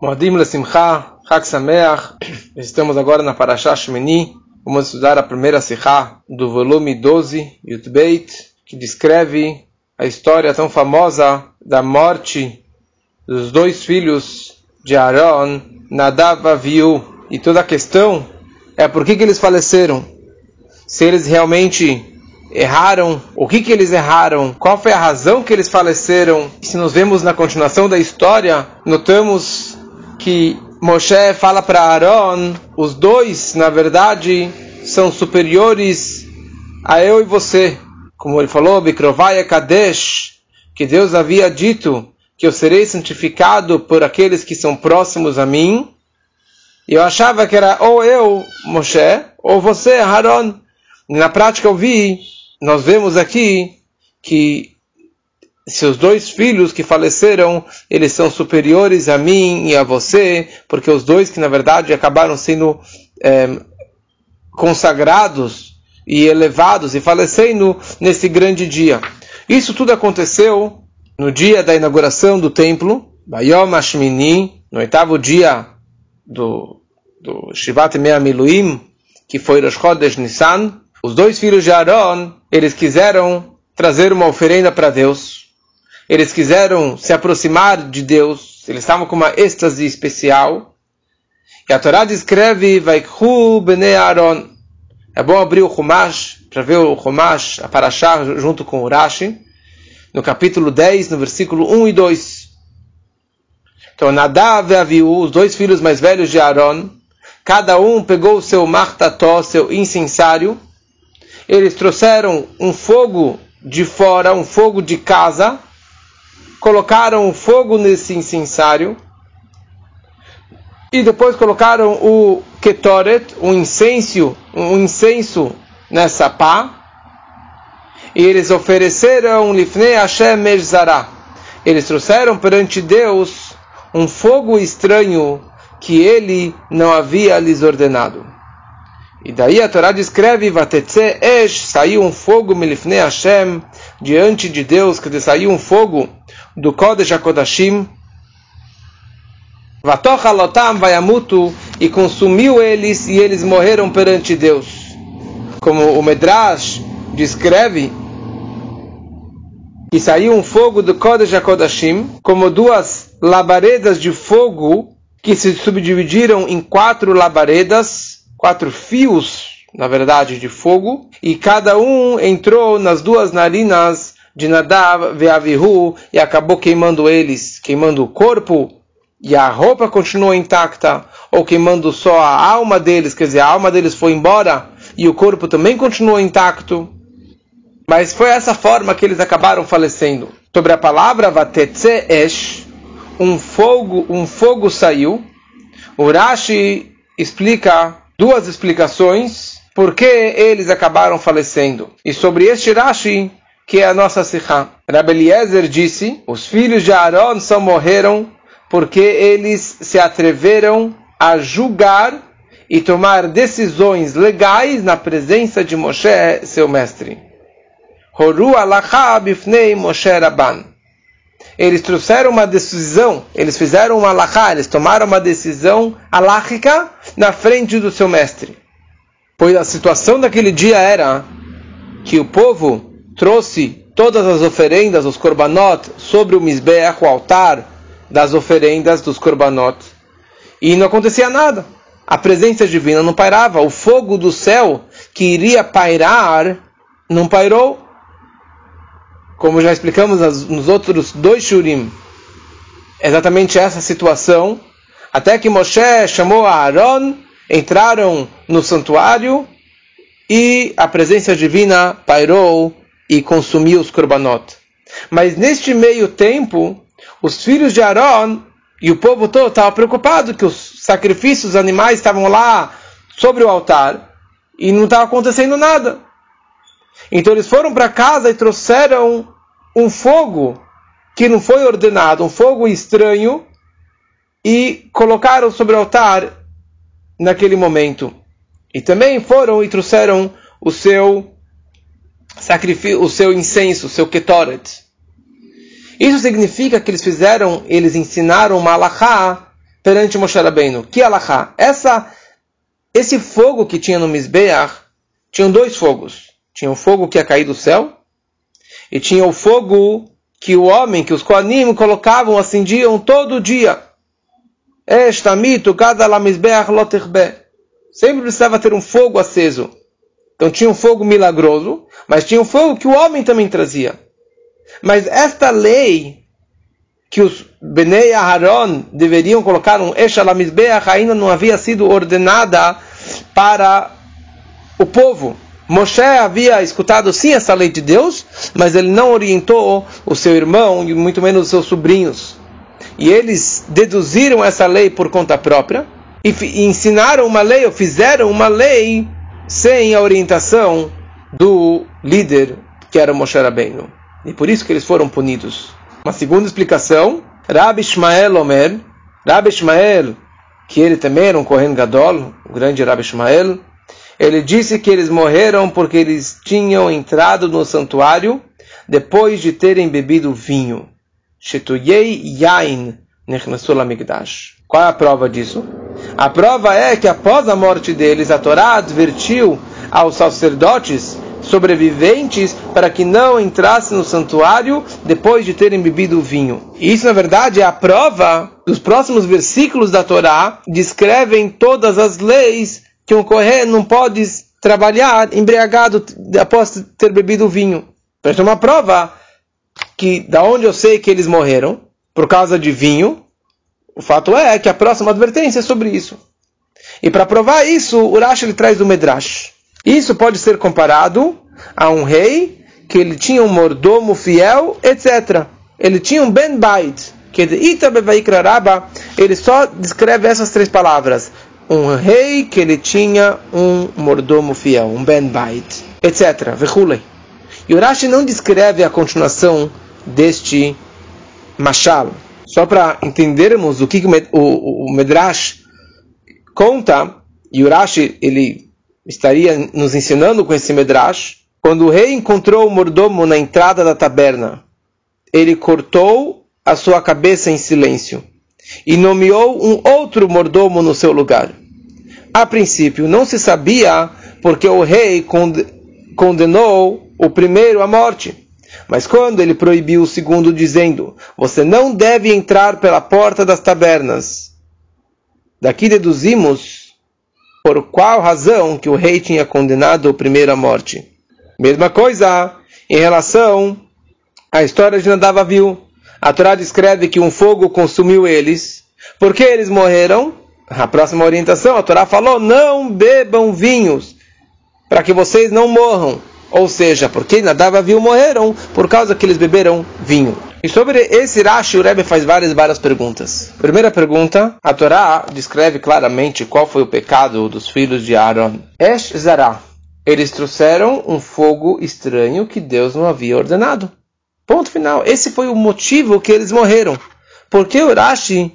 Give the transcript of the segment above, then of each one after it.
Moadim Lesimcha, Chag Sameach. Estamos agora na Parashah Shmini. Vamos estudar a primeira Sikha do volume 12, Yutbeit, que descreve a história tão famosa da morte dos dois filhos de Aaron, Nadav e. E toda a questão é por que, que eles faleceram. Se eles realmente erraram, o que, que eles erraram, qual foi a razão que eles faleceram. Se nos vemos na continuação da história, notamos que Moshe fala para Aaron, os dois, na verdade, são superiores a eu e você. Como ele falou, Bikrovaya Kadesh, que Deus havia dito que eu serei santificado por aqueles que são próximos a mim. E eu achava que era ou eu, Moshe, ou você, Aaron. Na prática eu vi, nós vemos aqui que seus dois filhos que faleceram, eles são superiores a mim e a você, porque os dois que na verdade acabaram sendo é, consagrados e elevados e falecendo nesse grande dia. Isso tudo aconteceu no dia da inauguração do templo, Bayom no oitavo dia do, do Shivat Mea Miluim, que foi Rosh Chodesh Nissan. Os dois filhos de Aaron, eles quiseram trazer uma oferenda para Deus eles quiseram se aproximar de Deus, eles estavam com uma êxtase especial. E a Torá descreve Vaikhu Bene Aaron. É bom abrir o Chumash, para ver o Chumash, a Parashah, junto com o Rashi, no capítulo 10, no versículo 1 e 2. Então, Nadav e Avihu, os dois filhos mais velhos de Aaron, cada um pegou o seu martató, seu incensário, eles trouxeram um fogo de fora, um fogo de casa, colocaram fogo nesse incensário e depois colocaram o ketoret, um incenso, um incenso nessa pá. E eles ofereceram lifnei Hashem Merzara. Eles trouxeram perante Deus um fogo estranho que ele não havia lhes ordenado. E daí a Torá descreve, Vatetze Esh, saiu um fogo, Milifnei Hashem, diante de Deus, que saiu um fogo do Kodesh HaKodashim, Vatochalotam Vayamutu, e consumiu eles, e eles morreram perante Deus. Como o Medrash descreve, que saiu um fogo do Kodesh HaKodashim, como duas labaredas de fogo, que se subdividiram em quatro labaredas, quatro fios, na verdade, de fogo, e cada um entrou nas duas narinas de Nadav e Avihu e acabou queimando eles, queimando o corpo e a roupa continuou intacta, ou queimando só a alma deles, quer dizer, a alma deles foi embora e o corpo também continuou intacto. Mas foi essa forma que eles acabaram falecendo. Sobre a palavra Vatetze Esh, um fogo, um fogo saiu. O Rashi explica duas explicações por que eles acabaram falecendo. E sobre este Rashi, que é a nossa Sikha. Rabbi Eliezer disse, os filhos de Aaron só morreram porque eles se atreveram a julgar e tomar decisões legais na presença de Moshe, seu mestre. Horu Moshe Rabban. Eles trouxeram uma decisão, eles fizeram uma alahá, eles tomaram uma decisão aláhica na frente do seu mestre. Pois a situação daquele dia era que o povo trouxe todas as oferendas, os korbanot, sobre o misbeach, o altar das oferendas dos korbanot, e não acontecia nada. A presença divina não pairava. O fogo do céu que iria pairar não pairou. Como já explicamos nos outros dois shurim, exatamente essa situação, até que Moshe chamou a Aaron, entraram no santuário e a presença divina pairou e consumiu os korbanot. Mas neste meio tempo, os filhos de Aaron e o povo todo estavam preocupados que os sacrifícios, os animais estavam lá sobre o altar e não estava acontecendo nada. Então eles foram para casa e trouxeram um fogo que não foi ordenado, um fogo estranho, e colocaram sobre o altar naquele momento. E também foram e trouxeram o seu o seu incenso, o seu ketoret. Isso significa que eles fizeram, eles ensinaram uma alahá perante Moshe Rabbeinu. Que alahá? Essa, esse fogo que tinha no Mizbeach, tinham dois fogos. Tinha o fogo que ia cair do céu, e tinha o fogo que o homem, que os Koanim colocavam, acendiam todo dia. Sempre precisava ter um fogo aceso. Então tinha um fogo milagroso, mas tinha um fogo que o homem também trazia. Mas esta lei que os Benei Aharon deveriam colocar um Eshalamizbeach ainda não havia sido ordenada para o povo. Moshe havia escutado sim essa lei de Deus, mas ele não orientou o seu irmão e muito menos os seus sobrinhos. E eles deduziram essa lei por conta própria e ensinaram uma lei ou fizeram uma lei sem a orientação do líder que era Moshe Rabbeinu. E por isso que eles foram punidos. Uma segunda explicação, Rabbi Ishmael Omer, Rabbi Ishmael, que ele também era um Kohen Gadol, o grande Rabbi Ishmael, ele disse que eles morreram porque eles tinham entrado no santuário depois de terem bebido vinho. Shetuyei Yain Qual é a prova disso? A prova é que após a morte deles, a Torá advertiu aos sacerdotes sobreviventes para que não entrassem no santuário depois de terem bebido o vinho. Isso, na verdade, é a prova dos próximos versículos da Torá, descrevem todas as leis que um correr não pode trabalhar embriagado após ter bebido o vinho. Então, é uma prova que, da onde eu sei que eles morreram, por causa de vinho, o fato é que a próxima advertência é sobre isso. E para provar isso, o Rashi ele traz o Medrash. Isso pode ser comparado a um rei que ele tinha um mordomo fiel, etc. Ele tinha um Ben Bait, que de Itabevaikra ele só descreve essas três palavras um rei que ele tinha um mordomo fiel, um Ben Bait, etc. E o Rashi não descreve a continuação deste machal. Só para entendermos o que o, Medrash conta, e o Rashi ele estaria nos ensinando com esse Medrash, quando o rei encontrou o mordomo na entrada da taberna, ele cortou a sua cabeça em silêncio e nomeou um outro mordomo no seu lugar. A princípio, não se sabia porque o rei condenou o primeiro à morte. Mas quando ele proibiu o segundo, dizendo: Você não deve entrar pela porta das tabernas. Daqui deduzimos por qual razão que o rei tinha condenado o primeiro à morte. Mesma coisa em relação à história de Nadav viu. A Torá descreve que um fogo consumiu eles. Por que eles morreram? A próxima orientação, a Torá falou: não bebam vinhos, para que vocês não morram. Ou seja, porque Nadav viu morreram por causa que eles beberam vinho. E sobre esse Rashi, o Rebbe faz várias, várias perguntas. Primeira pergunta, a Torá descreve claramente qual foi o pecado dos filhos de Aaron. Esh Zarah. Eles trouxeram um fogo estranho que Deus não havia ordenado. Ponto final. Esse foi o motivo que eles morreram. Porque o Rashi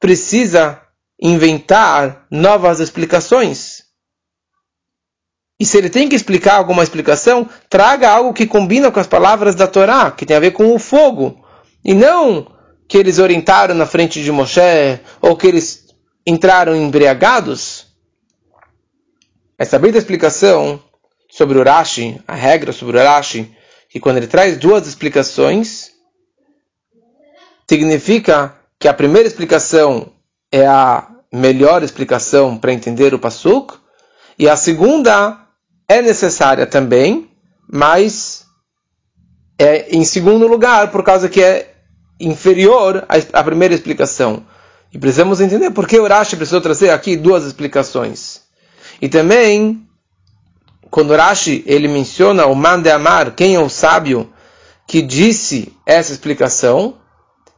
precisa inventar novas explicações? E se ele tem que explicar alguma explicação, traga algo que combina com as palavras da Torá, que tem a ver com o fogo. E não que eles orientaram na frente de Moshe, ou que eles entraram embriagados. Essa bem explicação sobre o Rashi, a regra sobre o Rashi, que quando ele traz duas explicações, significa que a primeira explicação é a melhor explicação para entender o Pasuk, e a segunda é necessária também, mas é em segundo lugar, por causa que é inferior à, primeira explicação. E precisamos entender por que o Rashi precisou trazer aqui duas explicações. E também, quando o Rashi ele menciona o Mande Amar, quem é o sábio que disse essa explicação,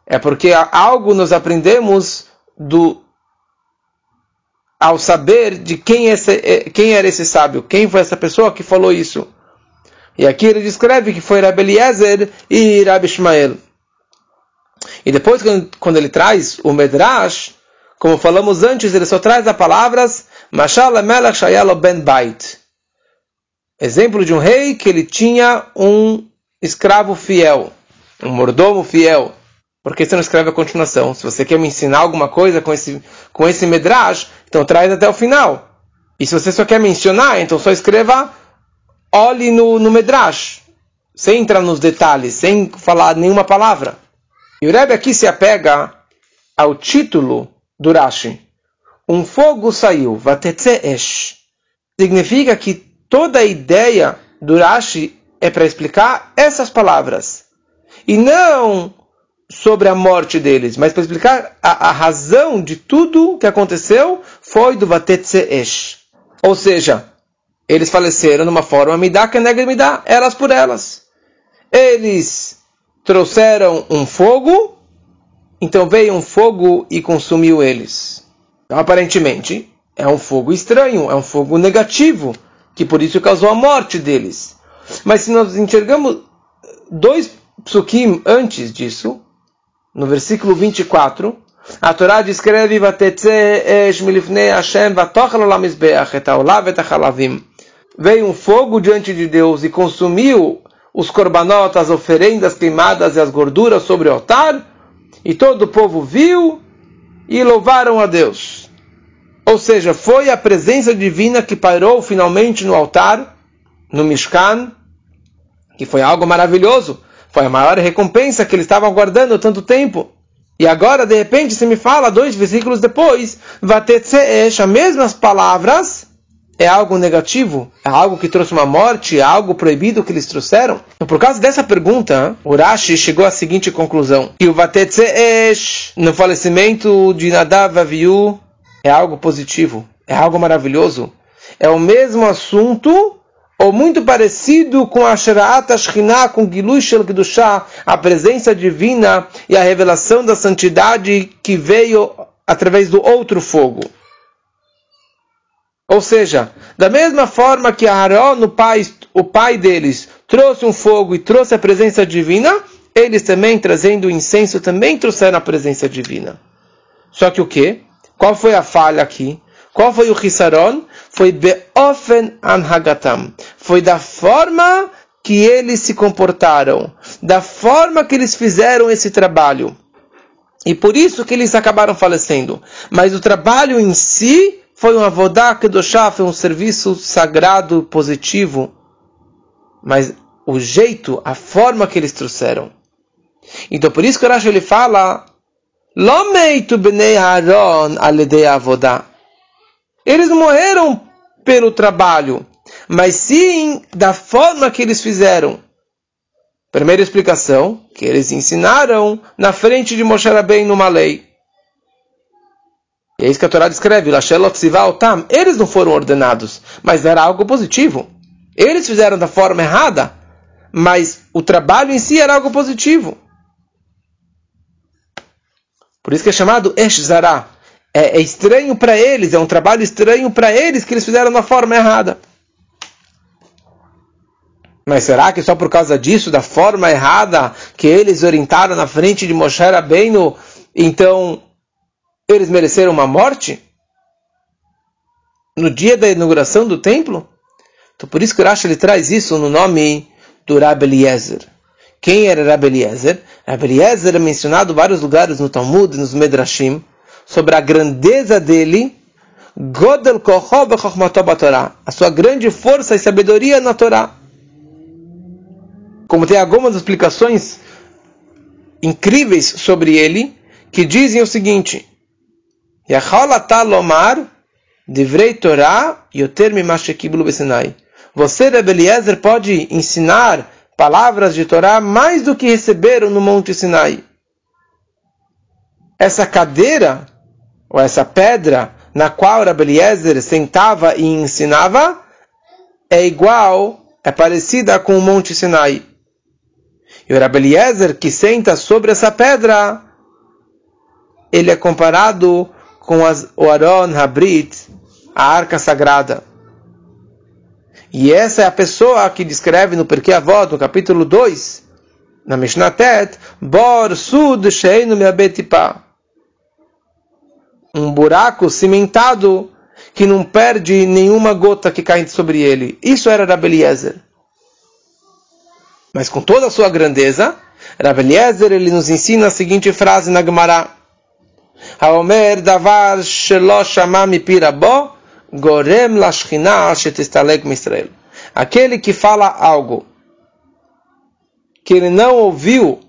é porque algo nós aprendemos do ao saber de quem, esse, eh, quem era esse sábio, quem foi essa pessoa que falou isso. E aqui ele descreve que foi Rabi Eliezer e Rabi Ishmael. E depois, quando ele traz o Medrash, como falamos antes, ele só traz as palavras Mashal Melech Shayalo Ben Bait. Exemplo de um rei que ele tinha um escravo fiel, um mordomo fiel. Por que você não escreve a continuação? Se você quer me ensinar alguma coisa com esse, com esse medrash, então traz até o final. E se você só quer mencionar, então só escreva olhe no, no medrash, sem entrar nos detalhes, sem falar nenhuma palavra. E o Rebbe aqui se apega ao título do Rashi. Um fogo saiu, vatetze esh. Significa que toda a ideia do Rashi é para explicar essas palavras. E não sobre a morte deles, mas para explicar a, a, razão de tudo que aconteceu foi do. Ou seja, eles faleceram de uma forma midá que nega midá, elas por elas. Eles trouxeram um fogo, então veio um fogo e consumiu eles. Então, aparentemente, é um fogo estranho, é um fogo negativo, que por isso causou a morte deles. Mas se nós enxergamos dois psukim antes disso, no versículo 24, a Torá descreve Veio um fogo diante de Deus e consumiu os korbanot, as oferendas queimadas e as gorduras sobre o altar, e todo o povo viu e louvaram a Deus. Ou seja, foi a presença divina que parou finalmente no altar, no Mishkan, que foi algo maravilhoso. Foi a maior recompensa que eles estavam aguardando tanto tempo. E agora, de repente, você me fala, dois versículos depois, Vatetzeesh, as mesmas palavras, é algo negativo, é algo que trouxe uma morte, é algo proibido que eles trouxeram. Então, por causa dessa pergunta, Urashi chegou à seguinte conclusão: que o Vatetzeesh, no falecimento de Nadav Aviu, é algo positivo, é algo maravilhoso. É o mesmo assunto ou muito parecido com a Sheraat Ashkinah, com Gilui Shel Kedushah, a presença divina e a revelação da santidade que veio através do outro fogo. Ou seja, da mesma forma que Aaron, o pai, o pai deles, trouxe um fogo e trouxe a presença divina, eles também, trazendo o incenso, também trouxeram a presença divina. Só que o que? Qual foi a falha aqui? Qual foi o Hisaron? Foi Beofen Anhagatam. Foi da forma que eles se comportaram, da forma que eles fizeram esse trabalho. E por isso que eles acabaram falecendo. Mas o trabalho em si foi um avodá kedoshá, foi um serviço sagrado, positivo. Mas o jeito, a forma que eles trouxeram. Então por isso que o Rashi ele fala Lomeitu bnei Aaron aledei avodá. Eles não morreram pelo trabalho, mas sim da forma que eles fizeram. Primeira explicação, que eles ensinaram na frente de Moshe Rabbein numa lei. E é isso que a Torá descreve. Eles não foram ordenados, mas era algo positivo. Eles fizeram da forma errada, mas o trabalho em si era algo positivo. Por isso que é chamado Eshzara é, é estranho para eles, é um trabalho estranho para eles que eles fizeram da forma errada. Mas será que só por causa disso, da forma errada que eles orientaram na frente de Moshe Rabbeinu, então eles mereceram uma morte? No dia da inauguração do templo? Então por isso que Rashi ele traz isso no nome do Rabbi Eliezer. Quem era Rabbi Eliezer? Rabbi Eliezer é mencionado em vários lugares no Talmud, nos Medrashim, sobre a grandeza dele, Godel a sua grande força e sabedoria na Torá. Como tem algumas explicações incríveis sobre ele, que dizem o seguinte: Lomar, Divrei Torá, Yoter. Você, Rebbe Eliezer, pode ensinar palavras de Torá mais do que receberam no Monte Sinai. Essa cadeira ou essa pedra na qual Rabbi Eliezer sentava e ensinava, é igual, é parecida com o Monte Sinai. E o Rabbi Eliezer que senta sobre essa pedra, ele é comparado com as, o Aron Habrit, a arca sagrada. E essa é a pessoa que descreve no Perkei Avot, no capítulo 2, na Mishnah Tet, Bor Sud Sheinu Meabetipah um buraco cimentado que não perde nenhuma gota que cai sobre ele. Isso era Rabbi Eliezer. Mas com toda a sua grandeza, Rav Eliezer, ele nos ensina a seguinte frase na Gemara. Haomer davar shelo shama mipirabo, gorem lashchina misrael. Aquele que fala algo que ele não ouviu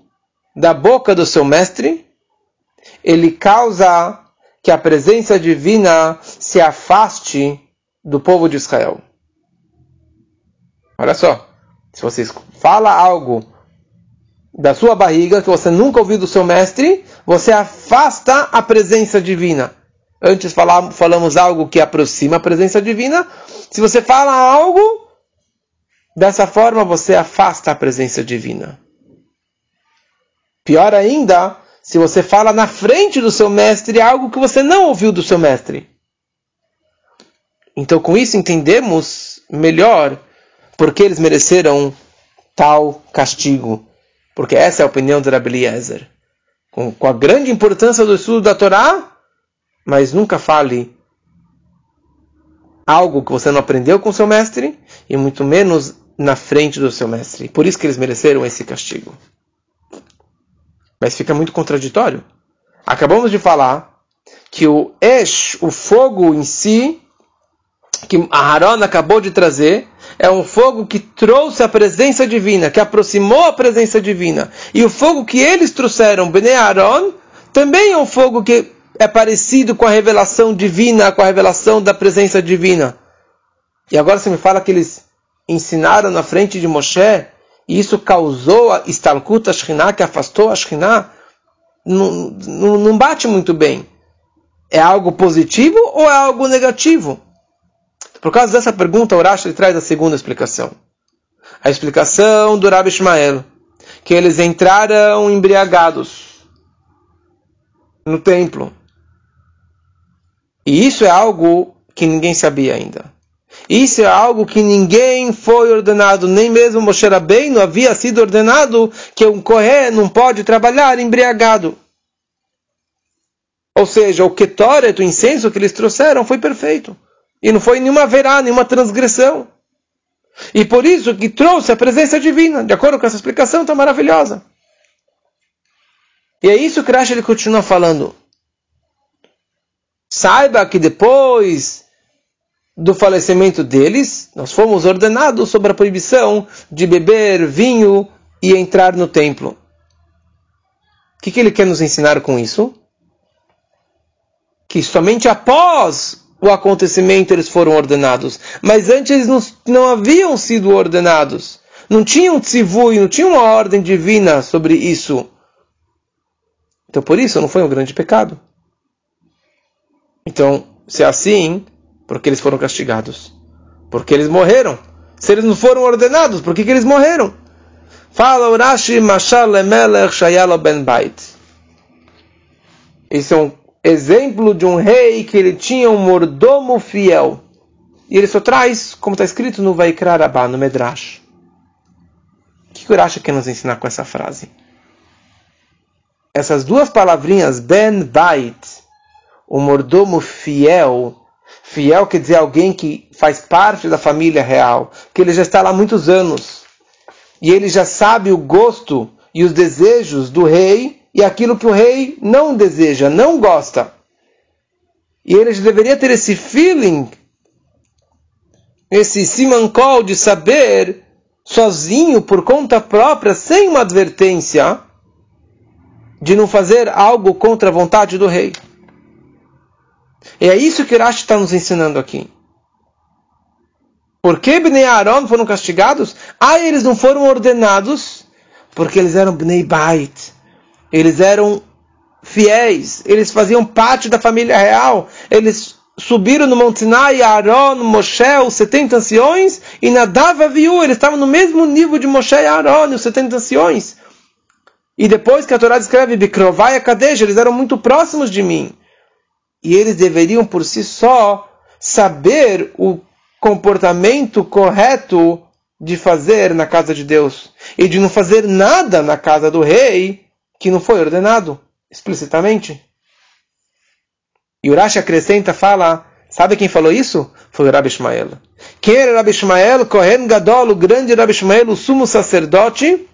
da boca do seu mestre, ele causa que a presença divina se afaste do povo de Israel. Olha só, se você fala algo da sua barriga que você nunca ouviu do seu mestre, você afasta a presença divina. Antes falamos algo que aproxima a presença divina. Se você fala algo dessa forma, você afasta a presença divina. Pior ainda, se você fala na frente do seu mestre algo que você não ouviu do seu mestre. Então, com isso, entendemos melhor porque eles mereceram tal castigo. Porque essa é a opinião de Rabbi Eliezer. Com, com a grande importância do estudo da Torá, mas nunca fale algo que você não aprendeu com seu mestre, e muito menos na frente do seu mestre. Por isso que eles mereceram esse castigo. Mas fica muito contraditório. Acabamos de falar que o Esh, o fogo em si, que Aharon acabou de trazer, é um fogo que trouxe a presença divina, que aproximou a presença divina. E o fogo que eles trouxeram, Bnei Aaron, também é um fogo que é parecido com a revelação divina, com a revelação da presença divina. E agora você me fala que eles ensinaram na frente de Moshe, e isso causou a Istalkut Ashkinah, que afastou Ashkinah, não, não, não bate muito bem. É algo positivo ou é algo negativo? Por causa dessa pergunta, o Rashi traz a segunda explicação. A explicação do Rabi Ishmael, que eles entraram embriagados no templo. E isso é algo que ninguém sabia ainda. Isso é algo que ninguém foi ordenado, nem mesmo Moshe Rabbeinu havia sido ordenado que um correr não pode trabalhar embriagado. Ou seja, o ketoret, o incenso que eles trouxeram, foi perfeito. E não foi nenhuma verá, nenhuma transgressão. E por isso que trouxe a presença divina. De acordo com essa explicação tão maravilhosa. E é isso que Rashi continua falando. Saiba que depois do falecimento deles, nós fomos ordenados sobre a proibição de beber vinho e entrar no templo. O que, que ele quer nos ensinar com isso? Que somente após o acontecimento eles foram ordenados. Mas antes eles não, não haviam sido ordenados. Não tinham tzivui, não tinha uma ordem divina sobre isso. Então por isso não foi um grande pecado. Então, se é assim, porque eles foram castigados? Porque eles morreram. Se eles não foram ordenados, por que, que eles morreram? Fala Urashi Mashal Lemelech Shayalo Ben Bait. Esse é um exemplo de um rei que ele tinha um mordomo fiel. E ele só traz, como está escrito no Vaikra Rabá, no Medrash. O que o Urashi quer nos ensinar com essa frase? Essas duas palavrinhas, Ben Bait, o mordomo fiel, fiel quer dizer alguém que faz parte da família real, que ele já está lá há muitos anos, e ele já sabe o gosto e os desejos do rei, e aquilo que o rei não deseja, não gosta. E ele deveria ter esse feeling, esse simancol de saber, sozinho, por conta própria, sem uma advertência, de não fazer algo contra a vontade do rei. E é isso que Rashi está nos ensinando aqui. Por que Bnei Aaron foram castigados? Ah, eles não foram ordenados porque eles eram Bnei Bait eles eram fiéis, eles faziam parte da família real, eles subiram no Monte Sinai, Aaron, Moshe, os 70 anciões, e Nadav viu, eles estavam no mesmo nível de Moshe e Aaron, os 70 anciões. E depois que a Torá descreve Bikrovai e Kadesh, eles eram muito próximos de mim. E eles deveriam por si só saber o comportamento correto de fazer na casa de Deus e de não fazer nada na casa do rei que não foi ordenado explicitamente. E Urashi acrescenta, fala, sabe quem falou isso? Foi o Rabi Ishmael. Quem era Rabi Ishmael? Kohen Gadol, o grande Rabi Ishmael, o sumo sacerdote,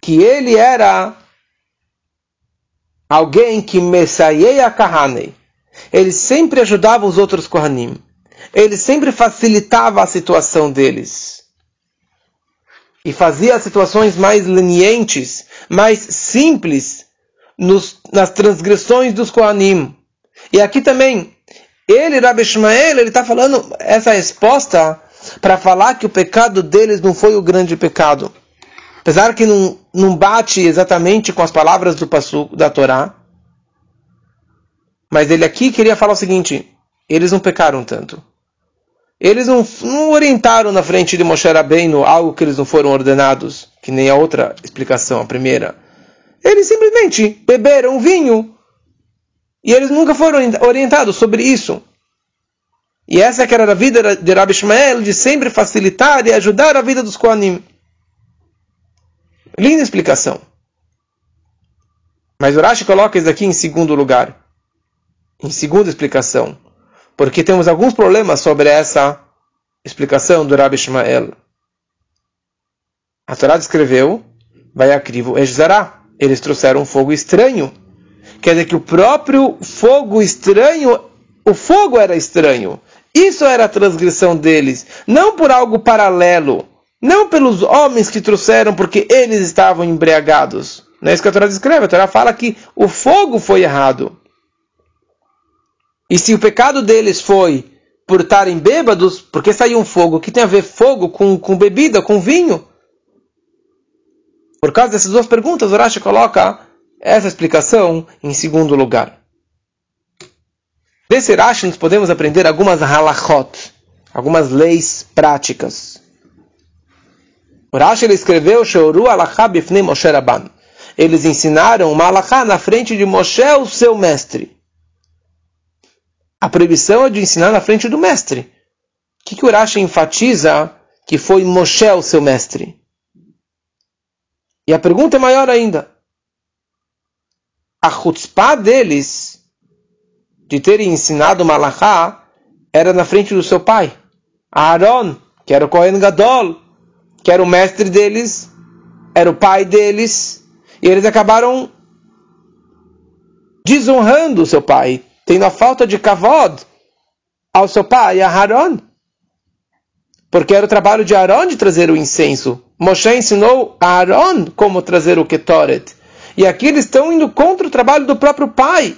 que ele era alguém que a Kahanei. Ele sempre ajudava os outros Kohanim. Ele sempre facilitava a situação deles. E fazia as situações mais lenientes, mais simples nos, nas transgressões dos Kohanim. E aqui também, ele, Rabbi Ishmael, ele está falando essa resposta para falar que o pecado deles não foi o grande pecado. Apesar que não, não bate exatamente com as palavras do Passu da Torá. Mas ele aqui queria falar o seguinte: eles não pecaram tanto. Eles não, não orientaram na frente de Moshe Rabbeinu algo que eles não foram ordenados, que nem a outra explicação, a primeira. Eles simplesmente beberam vinho e eles nunca foram orientados sobre isso. E essa que era a vida de Rabbi Ishmael, de sempre facilitar e ajudar a vida dos Kohanim. Linda explicação. Mas Urashi coloca isso aqui em segundo lugar. Em segunda explicação. Porque temos alguns problemas sobre essa explicação do Rabbi Ishmael. A Torá descreveu, vai a crivo Ejzará. Eles trouxeram um fogo estranho Quer dizer que o próprio fogo estranho, o fogo era estranho. Isso era a transgressão deles, não por algo paralelo, não pelos homens que trouxeram porque eles estavam embriagados. Não é isso que a Torá descreve. A Torá fala que o fogo foi errado. E se o pecado deles foi por estarem bêbados, porque saiu um fogo, que tem a ver fogo com, com bebida, com vinho? Por causa dessas duas perguntas, o Rashi coloca essa explicação em segundo lugar. Desse Rashi nós podemos aprender algumas halachot, algumas leis práticas. Rashi escreveu bifnei Moshe Rabban. Eles ensinaram uma alachá na frente de Moshe, o seu mestre. A proibição é de ensinar na frente do mestre. O que, que o Rashi enfatiza que foi Moshe, o seu mestre? E a pergunta é maior ainda a chutzpah deles de terem ensinado Malachá era na frente do seu pai. Aaron, que era o Kohen Gadol, que era o mestre deles, era o pai deles, e eles acabaram desonrando o seu pai, tendo a falta de kavod ao seu pai, a Aaron. Porque era o trabalho de Aaron de trazer o incenso. Moshe ensinou a Aaron como trazer o ketoret. E aqui eles estão indo contra o trabalho do próprio pai.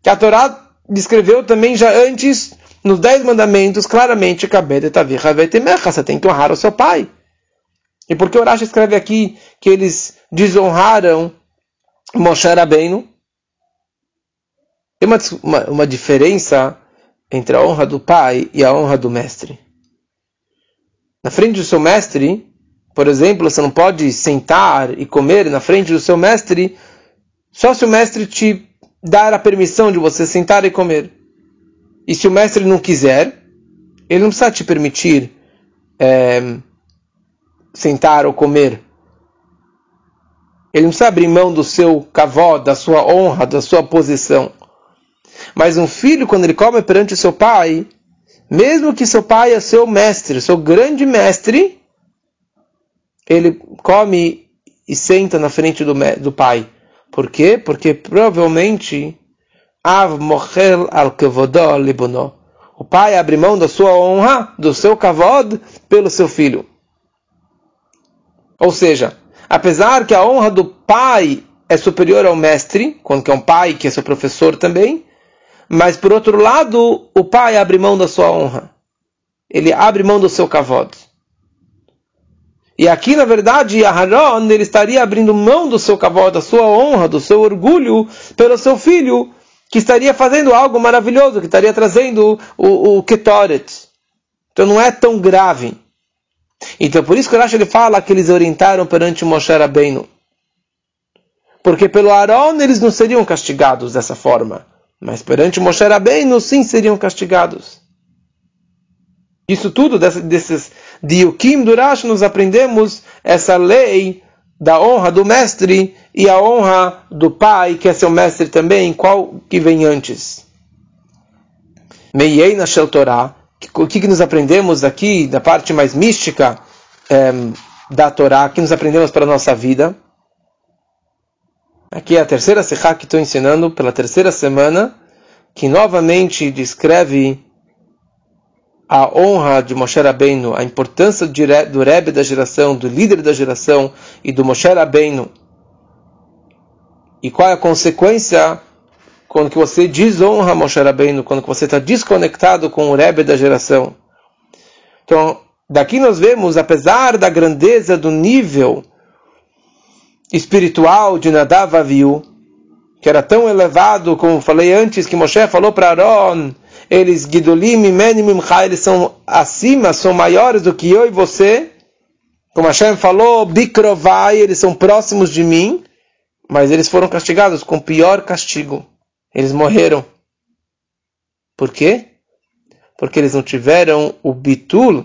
Que a Torá descreveu também já antes, nos Dez Mandamentos, claramente, você tem que honrar o seu pai. E por que o Rashi escreve aqui que eles desonraram Moshe Rabbeinu? Tem uma, uma, uma diferença entre a honra do pai e a honra do mestre. Na frente do seu mestre, por exemplo, você não pode sentar e comer na frente do seu mestre só se o mestre te dar a permissão de você sentar e comer. E se o mestre não quiser, ele não precisa te permitir é, sentar ou comer. Ele não precisa abrir mão do seu cavó, da sua honra, da sua posição. Mas um filho, quando ele come perante o seu pai, mesmo que seu pai é seu mestre, seu grande mestre, ele come e senta na frente do, do pai. Por quê? Porque provavelmente Av mochel al libono. O pai abre mão da sua honra, do seu kavod, pelo seu filho. Ou seja, apesar que a honra do pai é superior ao mestre, quando é um pai que é seu professor também, mas por outro lado, o pai abre mão da sua honra. Ele abre mão do seu kavod. E aqui, na verdade, Aharon ele estaria abrindo mão do seu cavalo, da sua honra, do seu orgulho pelo seu filho, que estaria fazendo algo maravilhoso, que estaria trazendo o, o Ketoret. Então não é tão grave. Então por isso que Rashi ele fala que eles orientaram perante Moshe Rabbeinu. Porque pelo Aaron eles não seriam castigados dessa forma. Mas perante Moshe Rabbeinu sim seriam castigados. Isso tudo, desses diukim do Rashi, nós aprendemos essa lei da honra do mestre e a honra do pai, que é seu mestre também, qual que vem antes. Meiei na Shel Torah, o que, que nos aprendemos aqui, da parte mais mística é, da Torá que nos aprendemos para a nossa vida. Aqui é a terceira Sechá que estou ensinando pela terceira semana, que novamente descreve a honra de Moshe Rabbeinu, a importância do Rebbe da geração, do líder da geração e do Moshe Rabbeinu. E qual é a consequência quando que você desonra Moshe Rabbeinu, quando que você está desconectado com o Rebbe da geração. Então, daqui nós vemos, apesar da grandeza do nível espiritual de Nadav Aviu, que era tão elevado, como falei antes, que Moshe falou para Aaron, eles Gidolim, Menim, eles são acima, são maiores do que eu e você. Como Hashem falou, Bikrovai, eles são próximos de mim, mas eles foram castigados com o pior castigo. Eles morreram. Por quê? Porque eles não tiveram o bitul,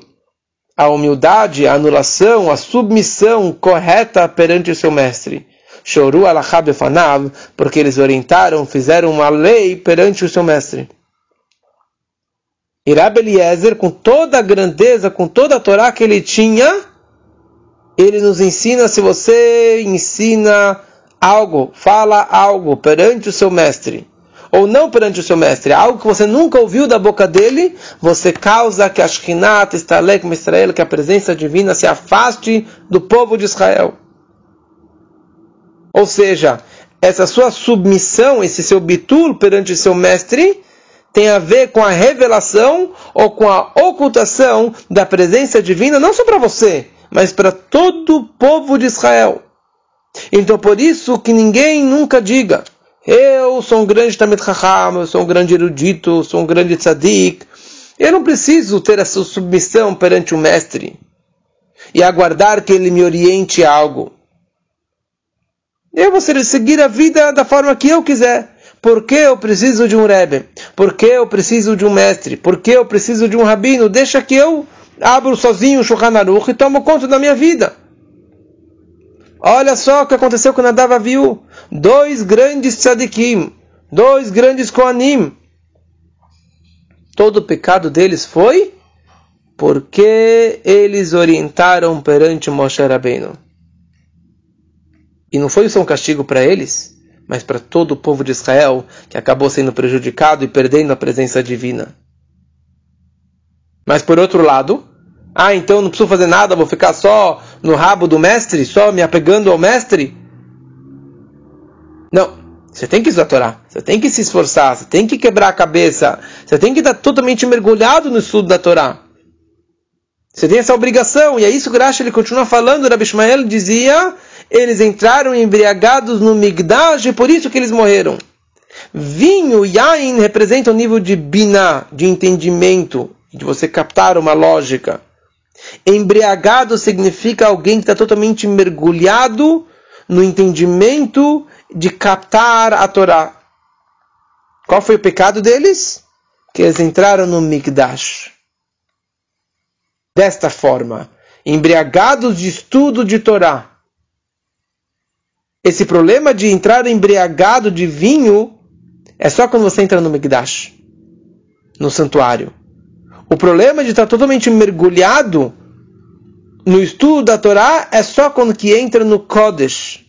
a humildade, a anulação, a submissão correta perante o seu mestre. Choru alachab fanav, porque eles orientaram, fizeram uma lei perante o seu mestre. Irab Eliezer, com toda a grandeza, com toda a Torá que ele tinha, ele nos ensina, se você ensina algo, fala algo perante o seu mestre, ou não perante o seu mestre, algo que você nunca ouviu da boca dele, você causa que a Shekhinat, Istalek, Israel, que a presença divina se afaste do povo de Israel. Ou seja, essa sua submissão, esse seu bitul perante o seu mestre, tem a ver com a revelação ou com a ocultação da presença divina, não só para você, mas para todo o povo de Israel. Então por isso que ninguém nunca diga, eu sou um grande Tamid Chacham, eu sou um grande erudito, sou um grande tzadik. Eu não preciso ter essa submissão perante o mestre e aguardar que ele me oriente a algo. Eu vou seguir a vida da forma que eu quiser. Por que eu preciso de um Rebbe? Por que eu preciso de um mestre? Por que eu preciso de um rabino? Deixa que eu abro sozinho o Shulchan Aruch e tomo conta da minha vida. Olha só o que aconteceu com Nadav viu dois grandes tzadikim, dois grandes koanim. Todo o pecado deles foi porque eles orientaram perante Moshe Rabbeinu. E não foi só um castigo para eles, mas para todo o povo de Israel que acabou sendo prejudicado e perdendo a presença divina. Mas por outro lado, ah, então não preciso fazer nada, vou ficar só no rabo do mestre, só me apegando ao mestre. Não. Você tem que estudar a Torá. Você tem que se esforçar. Você tem que quebrar a cabeça. Você tem que estar totalmente mergulhado no estudo da Torá. Você tem essa obrigação. E é isso que Rashi ele continua falando. Rabi Ishmael dizia: eles entraram embriagados no Migdash por isso que eles morreram. Vinho, Yain, representa o nível de Binah, de entendimento, de você captar uma lógica. Embriagado significa alguém que está totalmente mergulhado no entendimento de captar a Torá. Qual foi o pecado deles? Que eles entraram no Migdash. Desta forma, embriagados de estudo de Torá. Esse problema de entrar embriagado de vinho é só quando você entra no Migdash, no santuário. O problema de estar totalmente mergulhado no estudo da Torá é só quando que entra no Kodesh.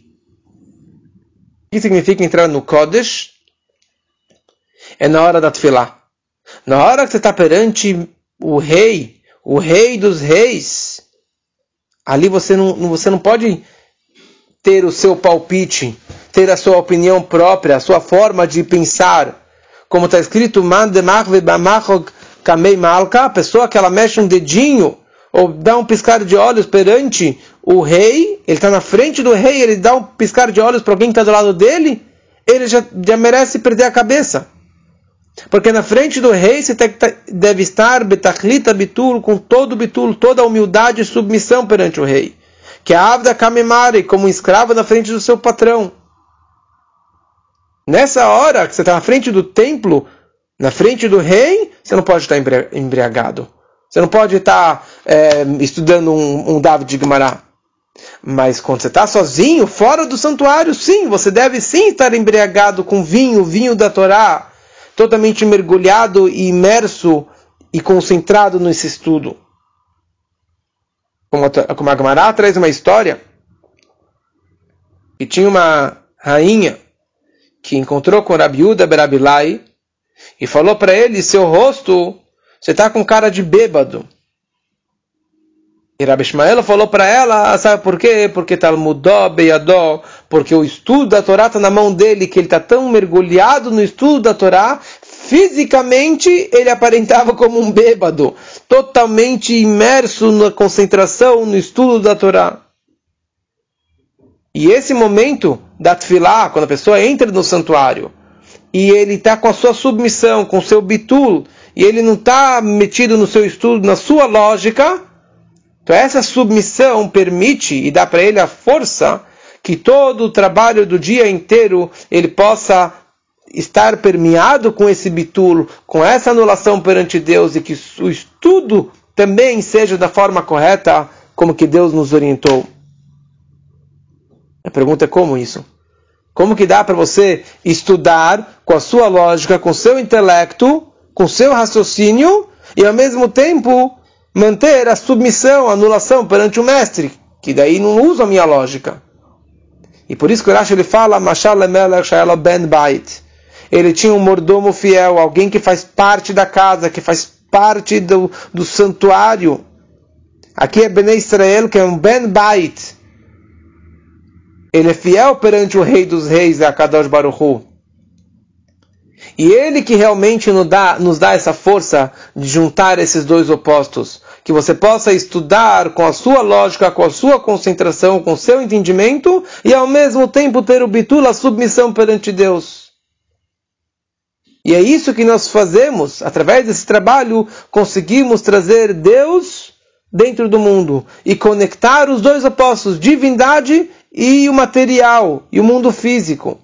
O que significa entrar no Kodesh? É na hora da Tfilah. Na hora que você está perante o rei, o rei dos reis, ali você não, você não pode ter o seu palpite, ter a sua opinião própria, a sua forma de pensar. Como está escrito, a pessoa que ela mexe um dedinho ou dá um piscar de olhos perante o rei, ele está na frente do rei, ele dá um piscar de olhos para alguém que está do lado dele, ele já, já merece perder a cabeça. Porque na frente do rei você deve estar betachlita bitul, com todo o bitul, toda a humildade e submissão perante o rei. Que a Avda Kamemare, como escravo na frente do seu patrão. Nessa hora que você está na frente do templo, na frente do rei, você não pode estar embriagado. Você não pode estar é, estudando um, um David de Guimarães. Mas quando você está sozinho, fora do santuário, sim, você deve sim estar embriagado com vinho, vinho da Torá, totalmente mergulhado e imerso e concentrado nesse estudo. Como, como a Gemara traz uma história, e tinha uma rainha que encontrou com Rabiuda Berabilai e falou para ele, seu rosto, você está com cara de bêbado. E Rabi Ishmael falou para ela, sabe por quê? Porque Talmudó, Beyadó, porque o estudo da Torá está na mão dele, que ele está tão mergulhado no estudo da Torá, fisicamente ele aparentava como um bêbado, totalmente imerso na concentração, no estudo da Torá. E esse momento da tefilá, quando a pessoa entra no santuário, e ele está com a sua submissão, com o seu bitul, e ele não está metido no seu estudo, na sua lógica, então essa submissão permite e dá para ele a força que todo o trabalho do dia inteiro ele possa estar permeado com esse bitul, com essa anulação perante Deus e que o estudo também seja da forma correta como que Deus nos orientou. A pergunta é como isso? Como que dá para você estudar com a sua lógica, com o seu intelecto, com o seu raciocínio e ao mesmo tempo manter a submissão, a anulação perante o mestre, que daí não usa a minha lógica. E por isso que o Rashi ele fala, ben bait. Ele tinha um mordomo fiel, alguém que faz parte da casa, que faz parte do, do santuário. Aqui é Bnei Israel, que é um ben bait. Ele é fiel perante o rei dos reis, Akadosh Baruch Hu. E ele que realmente nos dá, nos dá essa força de juntar esses dois opostos. Que você possa estudar com a sua lógica, com a sua concentração, com o seu entendimento, e ao mesmo tempo ter o bitula, a submissão perante Deus. E é isso que nós fazemos, através desse trabalho, conseguimos trazer Deus dentro do mundo e conectar os dois opostos, divindade e o material, e o mundo físico.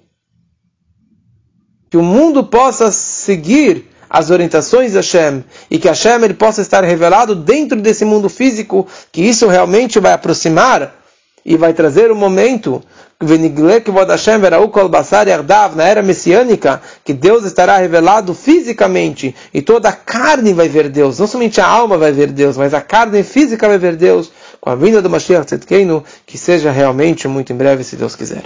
Que o mundo possa seguir as orientações de Hashem e que Hashem ele possa estar revelado dentro desse mundo físico, que isso realmente vai aproximar e vai trazer um momento na era messiânica, que Deus estará revelado fisicamente e toda a carne vai ver Deus, não somente a alma vai ver Deus, mas a carne física vai ver Deus, com a vinda do Mashiach Tzedkeinu, que seja realmente muito em breve, se Deus quiser.